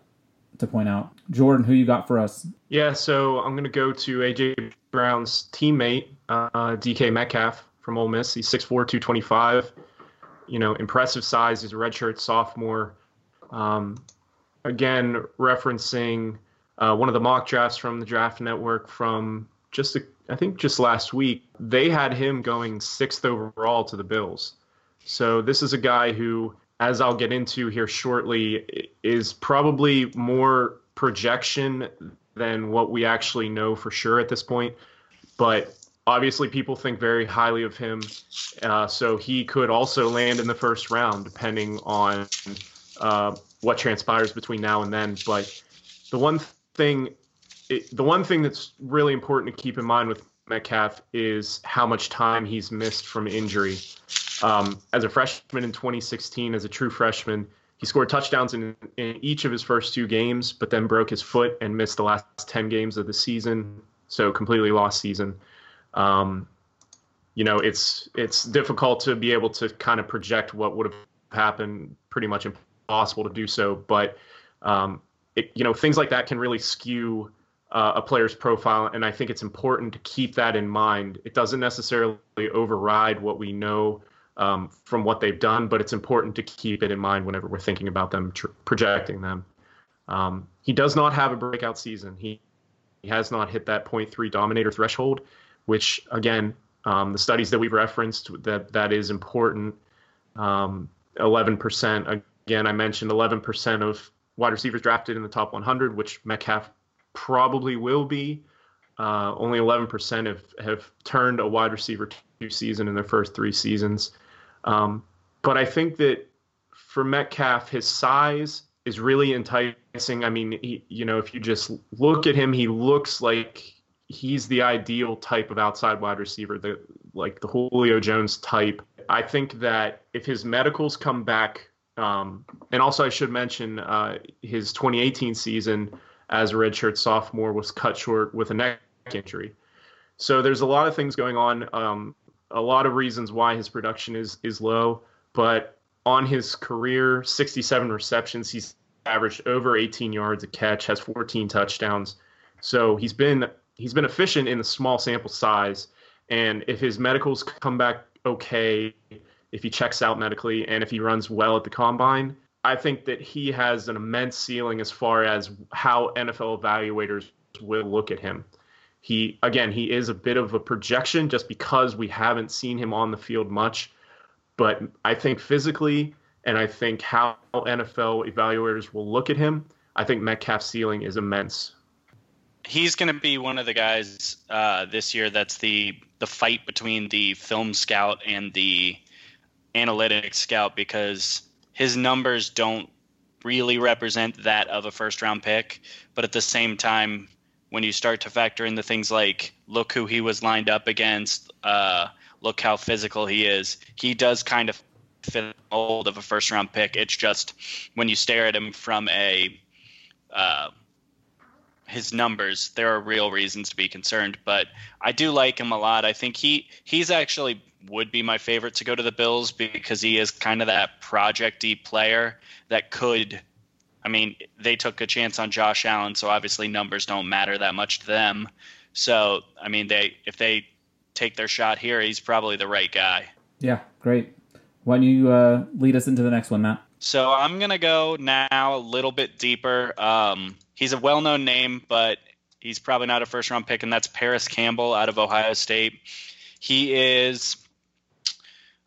to point out. Jordan, who you got for us? Yeah, so I'm going to go to AJ Brown's teammate, uh, DK Metcalf from Ole Miss. He's 6'4", 225. You know, impressive size. He's a redshirt sophomore. Um, again referencing uh, one of the mock drafts from the Draft Network from just a, I think just last week. They had him going sixth overall to the Bills. So this is a guy who, as I'll get into here shortly, is probably more projection than what we actually know for sure at this point. But obviously, people think very highly of him. Uh, so he could also land in the first round, depending on uh, what transpires between now and then. But the one thing, it, the one thing that's really important to keep in mind with Metcalf is how much time he's missed from injury. Um, as a freshman in 2016, as a true freshman, he scored touchdowns in, in each of his first two games, but then broke his foot and missed the last 10 games of the season. So completely lost season. Um, you know, it's it's difficult to be able to kind of project what would have happened pretty much in possible to do so. But um, it, you know, things like that can really skew uh, a player's profile, and I think it's important to keep that in mind. It doesn't necessarily override what we know um, from what they've done, but it's important to keep it in mind whenever we're thinking about them, tr- projecting them. Um, he does not have a breakout season. He he has not hit that 0.3 dominator threshold, which again, um, the studies that we've referenced that that is important. Um, 11% Again, I mentioned 11% of wide receivers drafted in the top 100, which Metcalf probably will be. Uh, only 11% have, have turned a wide receiver two season in their first three seasons. Um, but I think that for Metcalf, his size is really enticing. I mean, he, you know, if you just look at him, he looks like he's the ideal type of outside wide receiver, the like the Julio Jones type. I think that if his medicals come back um, and also, I should mention uh, his 2018 season as a redshirt sophomore was cut short with a neck injury. So there's a lot of things going on, um, a lot of reasons why his production is is low. But on his career, 67 receptions, he's averaged over 18 yards a catch, has 14 touchdowns. So he's been he's been efficient in the small sample size. And if his medicals come back okay, if he checks out medically and if he runs well at the combine, I think that he has an immense ceiling as far as how NFL evaluators will look at him. He again, he is a bit of a projection just because we haven't seen him on the field much, but I think physically and I think how NFL evaluators will look at him, I think Metcalf's ceiling is immense. He's going to be one of the guys uh, this year that's the the fight between the film scout and the analytics scout because his numbers don't really represent that of a first round pick. But at the same time, when you start to factor in the things like look who he was lined up against, uh, look how physical he is, he does kind of fit the mold of a first round pick. It's just when you stare at him from a uh, his numbers, there are real reasons to be concerned. But I do like him a lot. I think he he's actually would be my favorite to go to the Bills because he is kind of that projecty player that could. I mean, they took a chance on Josh Allen, so obviously numbers don't matter that much to them. So, I mean, they if they take their shot here, he's probably the right guy. Yeah, great. Why don't you uh, lead us into the next one, Matt? So I'm gonna go now a little bit deeper. Um, he's a well-known name, but he's probably not a first-round pick, and that's Parris Campbell out of Ohio State. He is.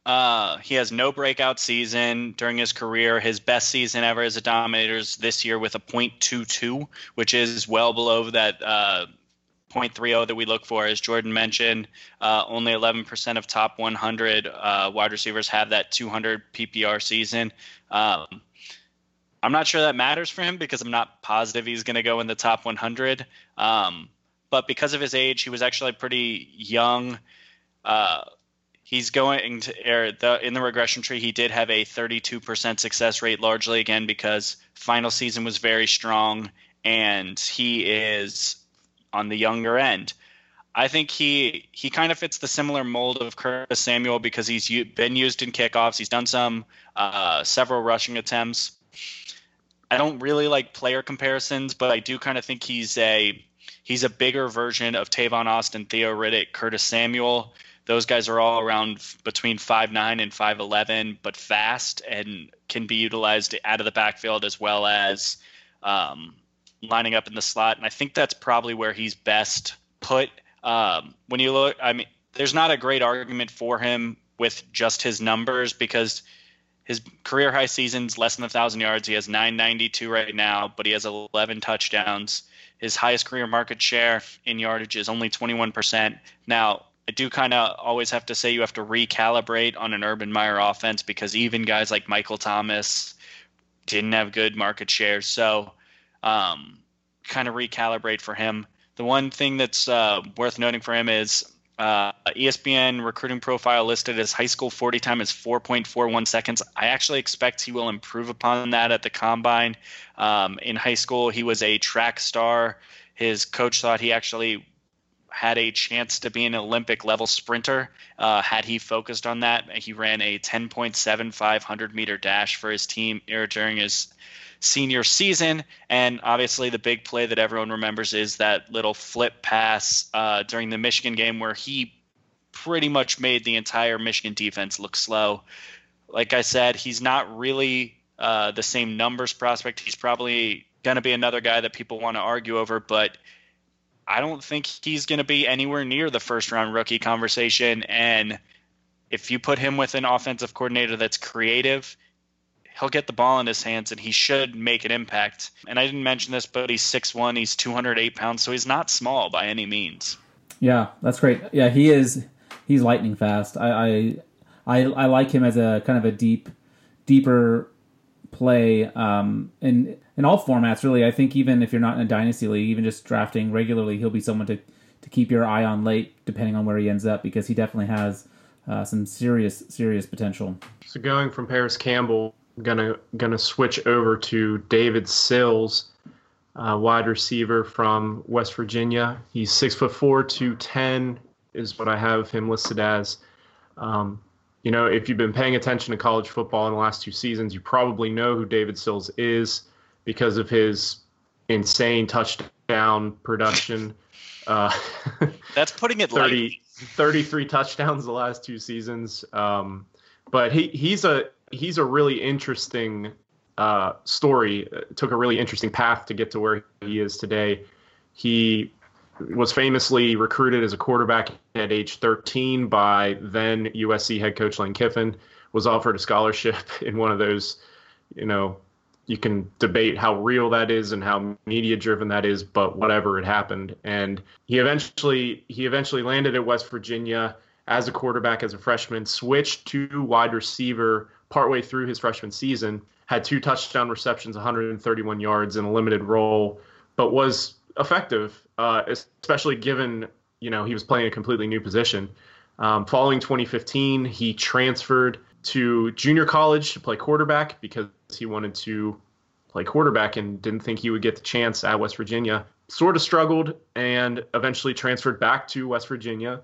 Uh, he has no breakout season during his career. His best season ever as a Dominators this year with a .22, which is well below that uh, .30 that we look for. As Jordan mentioned, uh, only 11% of top 100 uh, wide receivers have that 200 PPR season. Um, I'm not sure that matters for him because I'm not positive he's going to go in the top 100. Um, but because of his age, he was actually pretty young. Uh, he's going to er, the, in the regression tree. He did have a 32% success rate, largely again because final season was very strong, and he is on the younger end. I think he he kind of fits the similar mold of Curtis Samuel because he's been used in kickoffs. He's done some uh, several rushing attempts. I don't really like player comparisons, but I do kind of think he's a he's a bigger version of Tavon Austin, Theo Riddick, Curtis Samuel. Those guys are all around between five nine and 5'11, but fast and can be utilized out of the backfield as well as um, lining up in the slot, and I think that's probably where he's best put. Um, when you look, I mean, there's not a great argument for him with just his numbers because his career high season's less than a thousand yards. He has 992 right now, but he has 11 touchdowns. His highest career market share in yardage is only 21%. Now, I do kind of always have to say you have to recalibrate on an Urban Meyer offense because even guys like Michael Thomas didn't have good market shares. So um, kind of recalibrate for him. The one thing that's uh, worth noting for him is uh, ESPN recruiting profile listed his high school 40 time is 4.41 seconds. I actually expect he will improve upon that at the combine. Um, in high school, he was a track star. His coach thought he actually had a chance to be an Olympic level sprinter uh, had he focused on that. He ran a 10.75 meter dash for his team during his senior season. And obviously, the big play that everyone remembers is that little flip pass uh, during the Michigan game where he pretty much made the entire Michigan defense look slow. Like I said, he's not really uh, the same numbers prospect. He's probably going to be another guy that people want to argue over, but I don't think he's going to be anywhere near the first round rookie conversation. And if you put him with an offensive coordinator that's creative he'll get the ball in his hands and he should make an impact. And I didn't mention this, but he's 6'1, he's 208 pounds, so he's not small by any means. Yeah, that's great. Yeah, he is. He's lightning fast. I, I, I, I like him as a kind of a deep, deeper play um, in in all formats. Really, I think even if you're not in a dynasty league, even just drafting regularly, he'll be someone to to keep your eye on late, depending on where he ends up, because he definitely has uh, some serious serious potential. So going from Parris Campbell gonna gonna switch over to David Sills, uh, wide receiver from West Virginia. He's six foot four, two ten is what I have him listed as. Um, you know, if you've been paying attention to college football in the last two seasons, you probably know who David Sills is because of his insane touchdown production. Uh, That's putting it 30, 33 touchdowns the last two seasons. Um, but he, he's a he's a really interesting uh, story. Took a really interesting path to get to where he is today. He was famously recruited as a quarterback at age 13 by then USC head coach Lane Kiffin. Was offered a scholarship in one of those, you know, you can debate how real that is and how media driven that is, but whatever it happened. And he eventually he eventually landed at West Virginia as a quarterback as a freshman, switched to wide receiver partway through his freshman season, had two touchdown receptions, 131 yards in a limited role, but was effective, uh, especially given you know he was playing a completely new position. Um, following 2015, he transferred to junior college to play quarterback because he wanted to play quarterback and didn't think he would get the chance at West Virginia. Sort of struggled and eventually transferred back to West Virginia.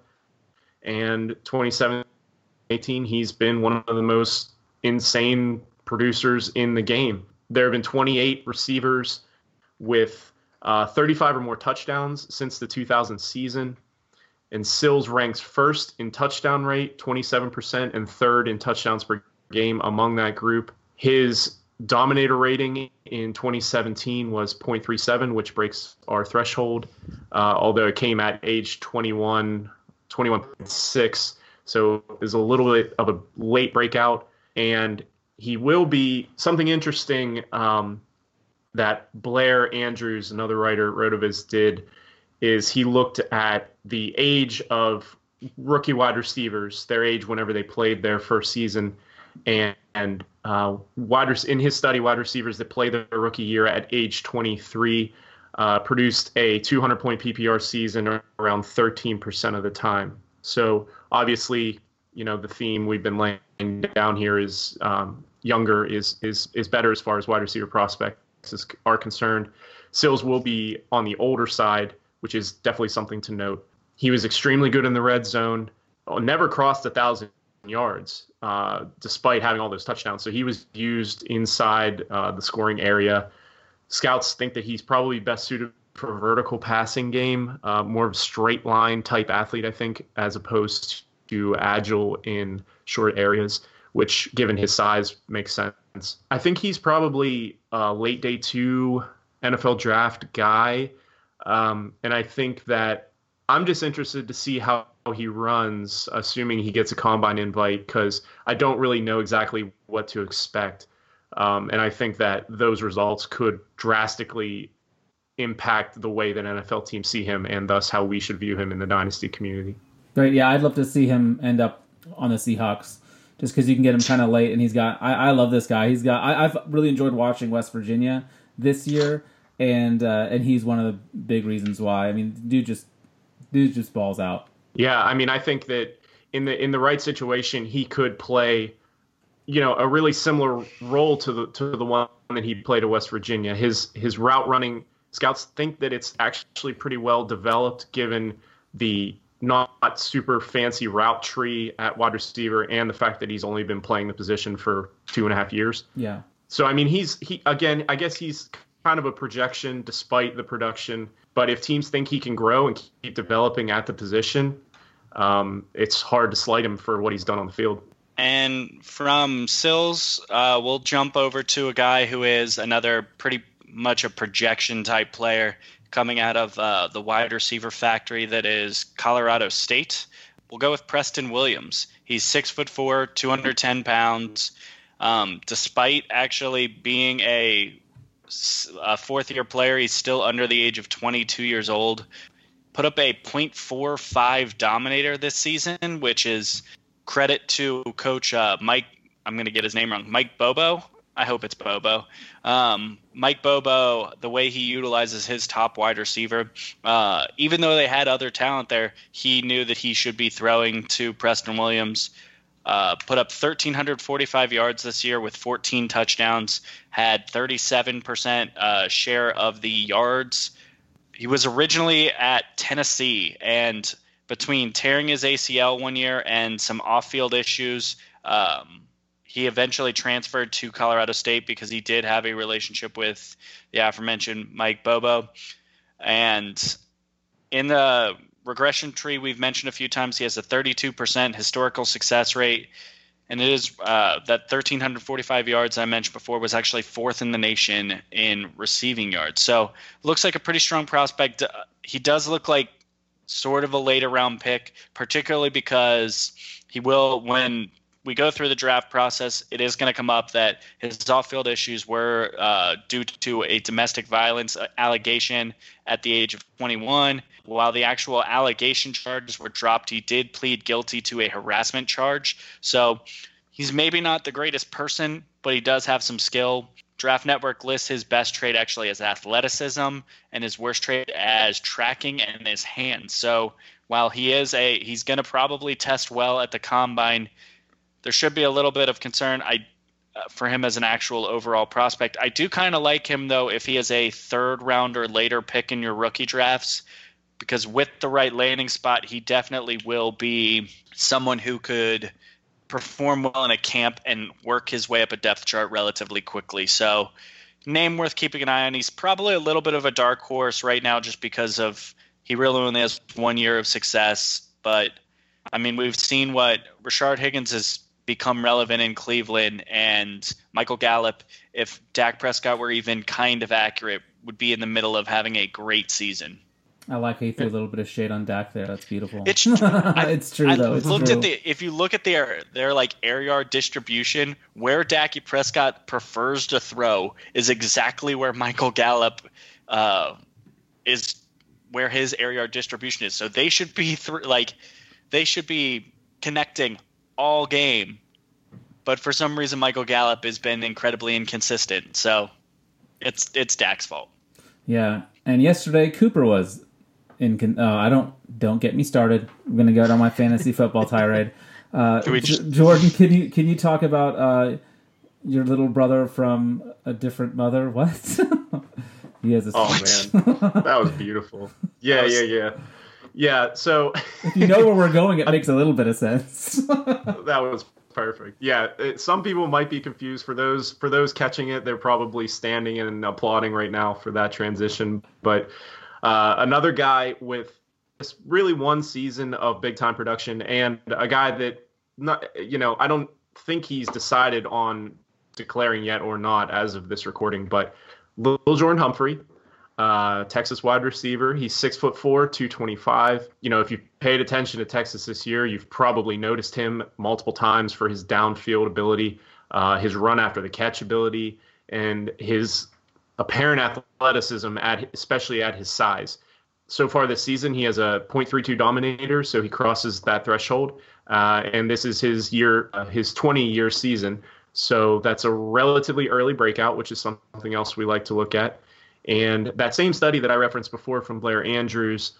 And 2017, he's been one of the most insane producers in the game. There have been 28 receivers with uh, 35 or more touchdowns since the 2000 season. And Sills ranks first in touchdown rate, 27%, and third in touchdowns per game among that group. His dominator rating in 2017 was 0.37, which breaks our threshold, uh, although it came at age 21, 21.6. So is a little bit of a late breakout. And he will be something interesting um, that Blair Andrews, another writer, wrote of his, did is he looked at the age of rookie wide receivers, their age whenever they played their first season, and, and uh, wide in his study, wide receivers that played their rookie year at age 23 uh, produced a 200 point PPR season around 13% of the time. So obviously, you know the theme we've been laying down here is um, younger is is is better as far as wide receiver prospects are concerned. Sills will be on the older side which is definitely something to note. He was extremely good in the red zone, uh, never crossed a thousand yards, uh, despite having all those touchdowns. So he was used inside uh, the scoring area. Scouts think that he's probably best suited for a vertical passing game, uh, more of a straight line type athlete, I think, as opposed to agile in short areas, which, given his size, makes sense. I think he's probably a late day two NFL draft guy um, and I think that I'm just interested to see how he runs, assuming he gets a combine invite, because I don't really know exactly what to expect. Um, and I think that those results could drastically impact the way that NFL teams see him and thus how we should view him in the dynasty community. Right. Yeah, I'd love to see him end up on the Seahawks just because you can get him kind of late. And he's got, I, I love this guy. He's got, I, I've really enjoyed watching West Virginia this year and uh, and he's one of the big reasons why. I mean, dude just dude just balls out. Yeah, I mean, I think that in the in the right situation, he could play, you know, a really similar role to the to the one that he played at West Virginia. His his route running scouts think that it's actually pretty well developed given the not super fancy route tree at wide receiver and the fact that he's only been playing the position for two and a half years. Yeah. So I mean, he's he again. I guess he's kind of a projection despite the production. But if teams think he can grow and keep developing at the position, um, it's hard to slight him for what he's done on the field. And from Sills, uh, we'll jump over to a guy who is another pretty much a projection type player coming out of uh, the wide receiver factory that is Colorado State. We'll go with Preston Williams. He's six foot four, 210 pounds. Um, despite actually being a a fourth year player. He's still under the age of 22 years old. Put up a .45 dominator this season, which is credit to Coach uh, Mike. I'm going to get his name wrong. Mike Bobo. I hope it's Bobo. Um, Mike Bobo, the way he utilizes his top wide receiver, uh, even though they had other talent there, he knew that he should be throwing to Preston Williams uh, put up 1,345 yards this year with 14 touchdowns, had 37% uh, share of the yards. He was originally at Tennessee, and between tearing his ACL one year and some off field issues, um, he eventually transferred to Colorado State because he did have a relationship with the aforementioned Mike Bobo. And in the regression tree we've mentioned a few times. He has a 32% historical success rate. And it is uh, that 1,345 yards I mentioned before was actually fourth in the nation in receiving yards. So looks like a pretty strong prospect. Uh, he does look like sort of a later round pick, particularly because he will, when we go through the draft process, it is going to come up that his off-field issues were uh, due to a domestic violence uh, allegation at the age of 21. While the actual allegation charges were dropped, he did plead guilty to a harassment charge. So he's maybe not the greatest person, but he does have some skill. Draft Network lists his best trait actually as athleticism and his worst trait as tracking and his hands. So while he is a he's going to probably test well at the combine, there should be a little bit of concern. I uh, for him as an actual overall prospect. I do kind of like him though if he is a third round or later pick in your rookie drafts because with the right landing spot, he definitely will be someone who could perform well in a camp and work his way up a depth chart relatively quickly. So, name worth keeping an eye on. He's probably a little bit of a dark horse right now just because of he really only has one year of success. But I mean, we've seen what Rashard Higgins has become relevant in Cleveland, and Michael Gallup, if Dak Prescott were even kind of accurate, would be in the middle of having a great season. I like how you threw a little bit of shade on Dak there. That's beautiful. It's true. it's true I though. It's looked true. at the if you look at their their like air yard distribution, where Dak Prescott prefers to throw is exactly where Michael Gallup uh, is where his air yard distribution is. So they should be th- like they should be connecting all game. But for some reason, Michael Gallup has been incredibly inconsistent. So it's it's Dak's fault. Yeah, and yesterday Cooper was in. Uh, I don't don't get me started. I'm gonna go on my fantasy football tirade. Uh, just- Jordan, can you can you talk about uh, your little brother from a different mother? What? he has a. Oh man, that was beautiful. Yeah, yeah, yeah, yeah. So if you know where we're going, it makes a little bit of sense. that was perfect. Yeah, it, some people might be confused. For those for those catching it, they're probably standing and applauding right now for that transition. But uh, another guy with really one season of big time production, and a guy that not you know I don't think he's decided on declaring yet or not as of this recording, but Lil Jordan Humphrey. Uh, Texas wide receiver. He's six foot four, 225. You know, if you paid attention to Texas this year, you've probably noticed him multiple times for his downfield ability, uh, his run after the catch ability, and his apparent athleticism, at especially at his size. So far this season, he has a .32 dominator, so he crosses that threshold. Uh, and this is his year, uh, his 20 year season. So that's a relatively early breakout, which is something else we like to look at. And that same study that I referenced before from Blair Andrews,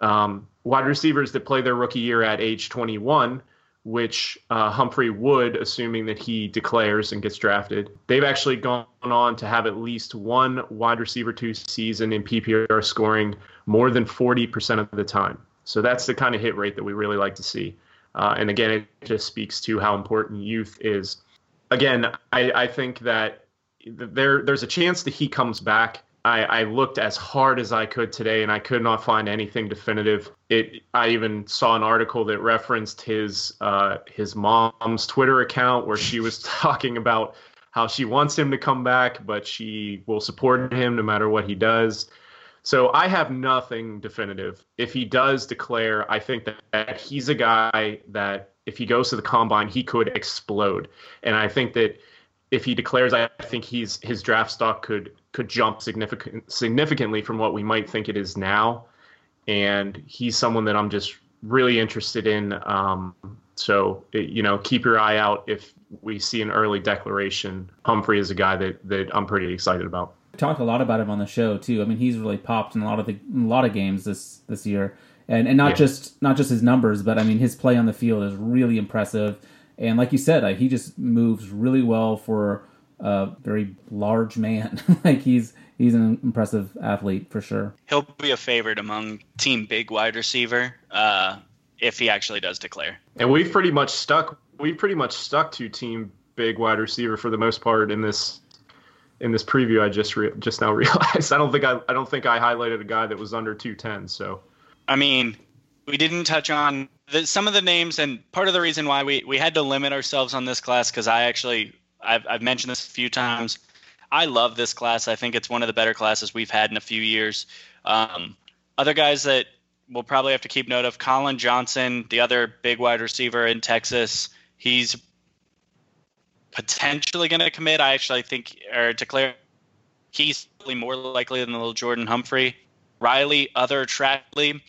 um, wide receivers that play their rookie year at age 21, which uh, Humphrey would, assuming that he declares and gets drafted, they've actually gone on to have at least one wide receiver two season in PPR scoring more than 40% of the time. So that's the kind of hit rate that we really like to see. Uh, and again, it just speaks to how important youth is. Again, I, I think that there there's a chance that he comes back. I, I, looked as hard as I could today, and I could not find anything definitive. It. I even saw an article that referenced his uh, his mom's Twitter account where she was talking about how she wants him to come back, but she will support him no matter what he does. So I have nothing definitive. If he does declare, I think that, that he's a guy that if he goes to the combine, he could explode. And I think that if he declares, I think he's his draft stock could could jump significant significantly from what we might think it is now. And he's someone that I'm just really interested in. Um, so you know, keep your eye out if we see an early declaration. Humphrey is a guy that that I'm pretty excited about. We talked a lot about him on the show too. I mean, he's really popped in a lot of the a lot of games this this year, and and not Yeah. just not just his numbers, but I mean his play on the field is really impressive. And like you said, uh, he just moves really well for a very large man. like he's he's an impressive athlete for sure. He'll be a favorite among team big wide receiver uh, if he actually does declare. And we've pretty much stuck. We've pretty much stuck to team big wide receiver for the most part in this in this preview. I just re- just now realized. I don't think I I don't think I highlighted a guy that was under two ten. So I mean, we didn't touch on the, some of the names, and part of the reason why we, we had to limit ourselves on this class because I actually I've, I've mentioned this a few times. I love this class. I think it's one of the better classes we've had in a few years. Um, other guys that we'll probably have to keep note of: Collin Johnson, the other big wide receiver in Texas. He's potentially going to commit. I actually think or declare he's more likely than little Jordan Humphrey. Riley, other Trackley,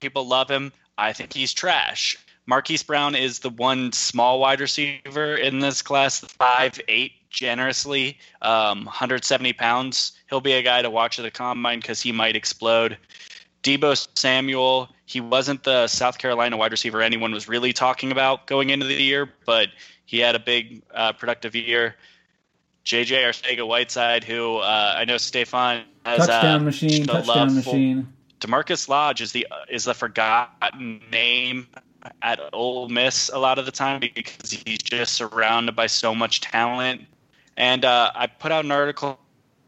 people love him. I think he's trash. Marquise Brown is the one small wide receiver in this class, five eight generously. Um, 170 pounds. He'll be a guy to watch at the combine because he might explode. Deebo Samuel, he wasn't the South Carolina wide receiver anyone was really talking about going into the year, but he had a big uh, productive year. JJ Arcega Whiteside, who uh, I know Stefan has touchdown uh, machine, touchdown love for. machine. DaMarkus Lodge is the is the forgotten name at Ole Miss a lot of the time because he's just surrounded by so much talent. And uh, I put out an article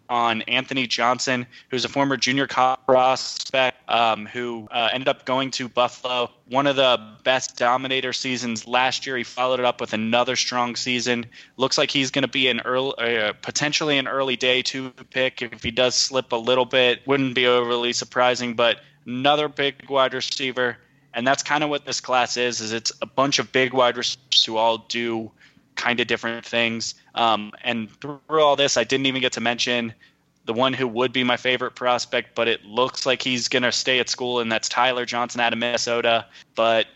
on Anthony Johnson, who's a former junior prospect um, who uh, ended up going to Buffalo. One of the best dominator seasons last year. He followed it up with another strong season. Looks like he's going to be an early, uh, potentially an early day two pick. If he does slip a little bit, wouldn't be overly surprising. But another big wide receiver, and that's kind of what this class is. Is it's a bunch of big wide receivers who all do kind of different things. Um, and through all this, I didn't even get to mention the one who would be my favorite prospect, but it looks like he's going to stay at school, and that's Tyler Johnson out of Minnesota. But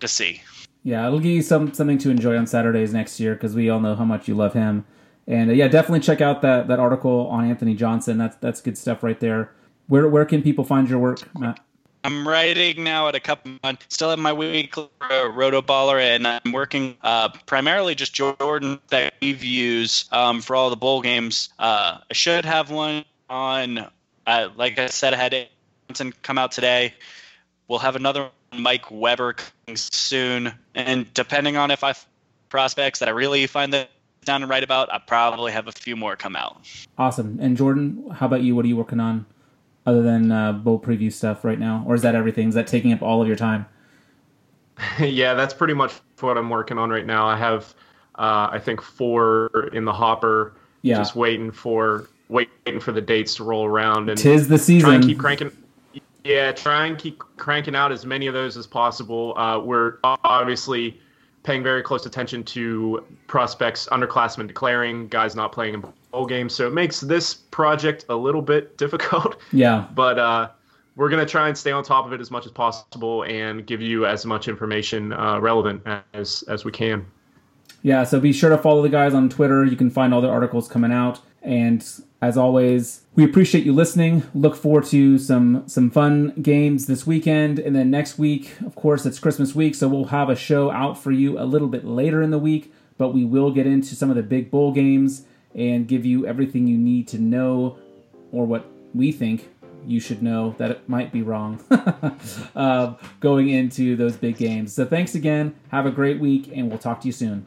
to see. Yeah, it'll give you some something to enjoy on Saturdays next year because we all know how much you love him. And uh, yeah, definitely check out that that article on Anthony Johnson. That's that's good stuff right there. Where where can people find your work, Matt? I'm writing now at a couple months. Still have my weekly uh, Rotoballer, and I'm working uh, primarily just Jordan that used um, for all the bowl games. Uh, I should have one on, uh, like I said, I had Johnson come out today. We'll have another Mike Weber coming soon, and depending on if I prospects that I really find that down and write about, I probably have a few more come out. Awesome. And Jordan, how about you? What are you working on? Other than uh, bowl preview stuff right now, or is that everything? Is that taking up all of your time? yeah, that's pretty much what I'm working on right now. I have, uh, I think, four in the hopper. Yeah. Just waiting for waiting for the dates to roll around and tis the season. Try and keep cranking. Yeah, try and keep cranking out as many of those as possible. Uh, we're obviously paying very close attention to prospects, underclassmen declaring, guys not playing in bowl games. So it makes this project a little bit difficult. Yeah. But uh, we're going to try and stay on top of it as much as possible and give you as much information uh, relevant as, as we can. Yeah, so be sure to follow the guys on Twitter. You can find all their articles coming out. And as always, we appreciate you listening. Look forward to some some fun games this weekend, and then next week, of course, it's Christmas week, so we'll have a show out for you a little bit later in the week. But we will get into some of the big bowl games and give you everything you need to know, or what we think you should know that it might be wrong uh, going into those big games. So thanks again. Have a great week, and we'll talk to you soon.